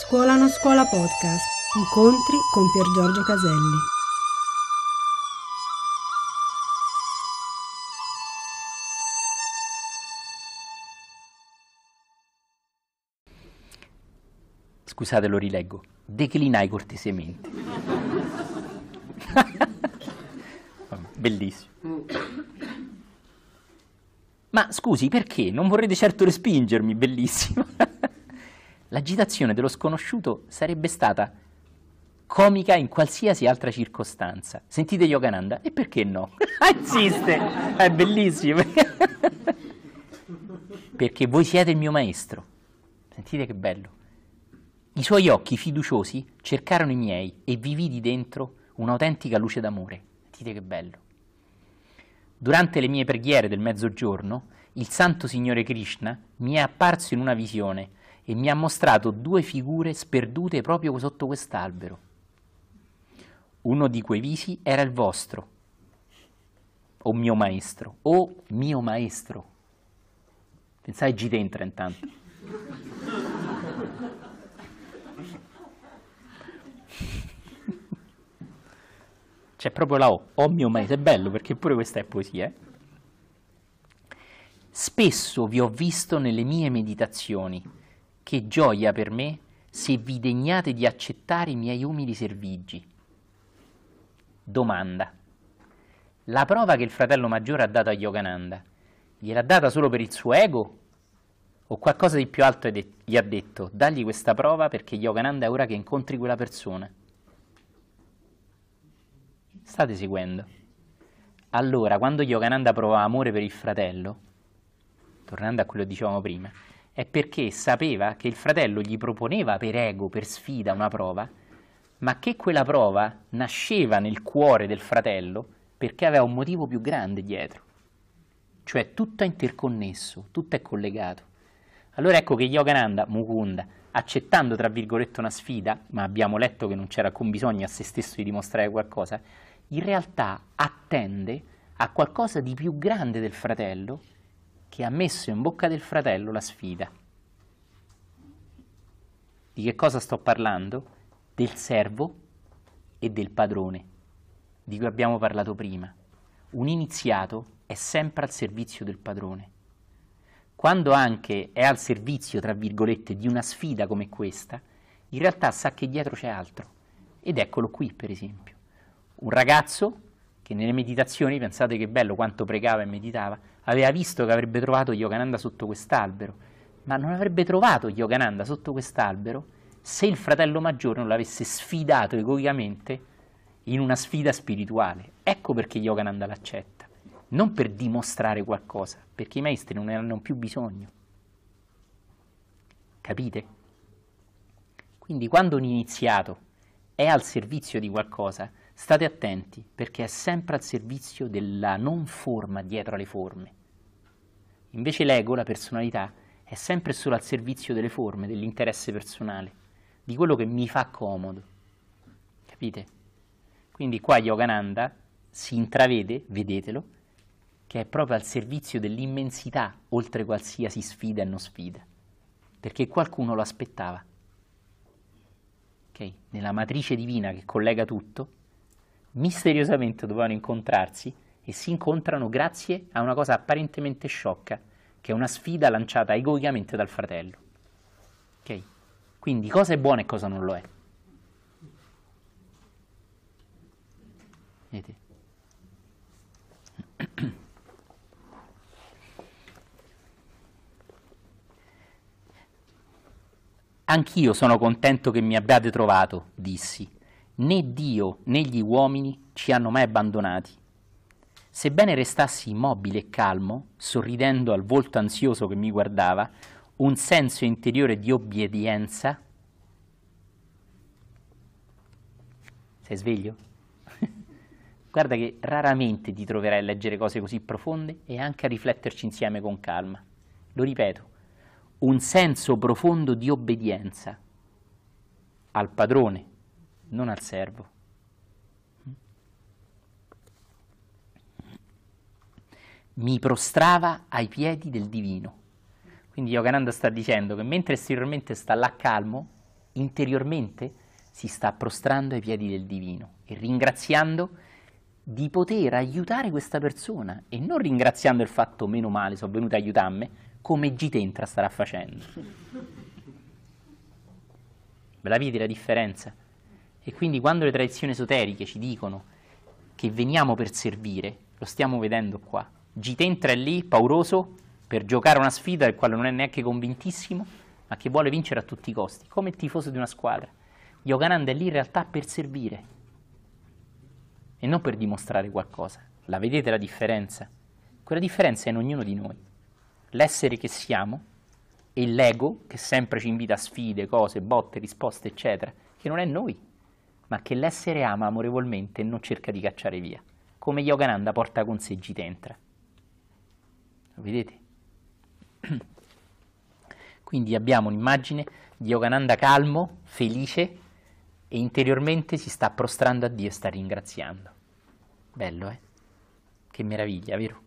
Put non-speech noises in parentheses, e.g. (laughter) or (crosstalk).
Scuola non scuola podcast. Incontri con Pier Giorgio Caselli. Scusate, lo rileggo. Declinai cortesemente. (laughs) Bellissimo. Ma scusi, perché? Non vorrete certo respingermi, bellissimo. L'agitazione dello sconosciuto sarebbe stata comica in qualsiasi altra circostanza. Sentite Yogananda? E perché no? (laughs) Ah, insiste, è bellissimo. (laughs) perché voi siete il mio maestro. Sentite che bello. I suoi occhi fiduciosi cercarono i miei e vi vidi dentro un'autentica luce d'amore. Sentite che bello. Durante le mie preghiere del mezzogiorno, il Santo Signore Krishna mi è apparso in una visione e mi ha mostrato due figure sperdute proprio sotto quest'albero. Uno di quei visi era il vostro, o mio maestro, o mio maestro. Pensai G dentro intanto. C'è proprio la O, o mio maestro, è bello perché pure questa è poesia. Eh? Spesso vi ho visto nelle mie meditazioni, che gioia per me se vi degnate di accettare i miei umili servigi. Domanda. La prova che il fratello maggiore ha dato a Yogananda, gliel'ha data solo per il suo ego? O qualcosa di più alto gli ha detto, dagli questa prova perché Yogananda è ora che incontri quella persona? State seguendo? Allora, quando Yogananda provava amore per il fratello, tornando a quello che dicevamo prima, è perché sapeva che il fratello gli proponeva per ego, per sfida, una prova, ma che quella prova nasceva nel cuore del fratello perché aveva un motivo più grande dietro. Cioè tutto è interconnesso, tutto è collegato. Allora ecco che Yogananda, Mukunda, accettando tra virgolette una sfida, ma abbiamo letto che non c'era alcun bisogno a se stesso di dimostrare qualcosa, in realtà attende a qualcosa di più grande del fratello che ha messo in bocca del fratello la sfida. Di che cosa sto parlando? Del servo e del padrone, di cui abbiamo parlato prima. Un iniziato è sempre al servizio del padrone. Quando anche è al servizio, tra virgolette, di una sfida come questa, in realtà sa che dietro c'è altro. Ed eccolo qui, per esempio. Un ragazzo che nelle meditazioni, pensate che bello quanto pregava e meditava, aveva visto che avrebbe trovato Yogananda sotto quest'albero, ma non avrebbe trovato Yogananda sotto quest'albero se il fratello maggiore non l'avesse sfidato egoicamente in una sfida spirituale. Ecco perché Yogananda l'accetta, non per dimostrare qualcosa, perché i maestri non ne hanno più bisogno. Capite? Quindi quando un iniziato è al servizio di qualcosa, State attenti perché è sempre al servizio della non forma dietro alle forme. Invece l'ego, la personalità, è sempre solo al servizio delle forme, dell'interesse personale, di quello che mi fa comodo. Capite? Quindi qua Yogananda si intravede, vedetelo, che è proprio al servizio dell'immensità oltre qualsiasi sfida e non sfida, perché qualcuno lo aspettava. Okay? Nella matrice divina che collega tutto, misteriosamente dovevano incontrarsi e si incontrano grazie a una cosa apparentemente sciocca, che è una sfida lanciata egoicamente dal fratello. Ok? Quindi cosa è buono e cosa non lo è. Vedete? Anch'io sono contento che mi abbiate trovato, dissi né Dio né gli uomini ci hanno mai abbandonati. Sebbene restassi immobile e calmo, sorridendo al volto ansioso che mi guardava, un senso interiore di obbedienza. Sei sveglio? (laughs) Guarda che raramente ti troverai a leggere cose così profonde e anche a rifletterci insieme con calma. Lo ripeto, un senso profondo di obbedienza al padrone, non al servo. Mi prostrava ai piedi del divino. Quindi Yogananda sta dicendo che mentre esteriormente sta là calmo, interiormente si sta prostrando ai piedi del divino e ringraziando di poter aiutare questa persona e non ringraziando il fatto meno male, sono venuto a aiutarmi, come Gitentra starà facendo. Ve la vedi la differenza? E quindi quando le tradizioni esoteriche ci dicono che veniamo per servire, lo stiamo vedendo qua. Gitentra è lì, pauroso, per giocare una sfida del quale non è neanche convintissimo, ma che vuole vincere a tutti i costi, come il tifoso di una squadra. Yogananda è lì in realtà per servire e non per dimostrare qualcosa. La vedete la differenza? Quella differenza è in ognuno di noi. L'essere che siamo e l'ego che sempre ci invita a sfide, cose, botte, risposte, eccetera, che non è noi, ma che l'essere ama amorevolmente e non cerca di cacciare via, come Yogananda porta con sé Jitentra. Vedete? (clears throat) Quindi abbiamo un'immagine di Yogananda calmo, felice, e interiormente si sta prostrando a Dio e sta ringraziando. Bello, eh? Che meraviglia, vero?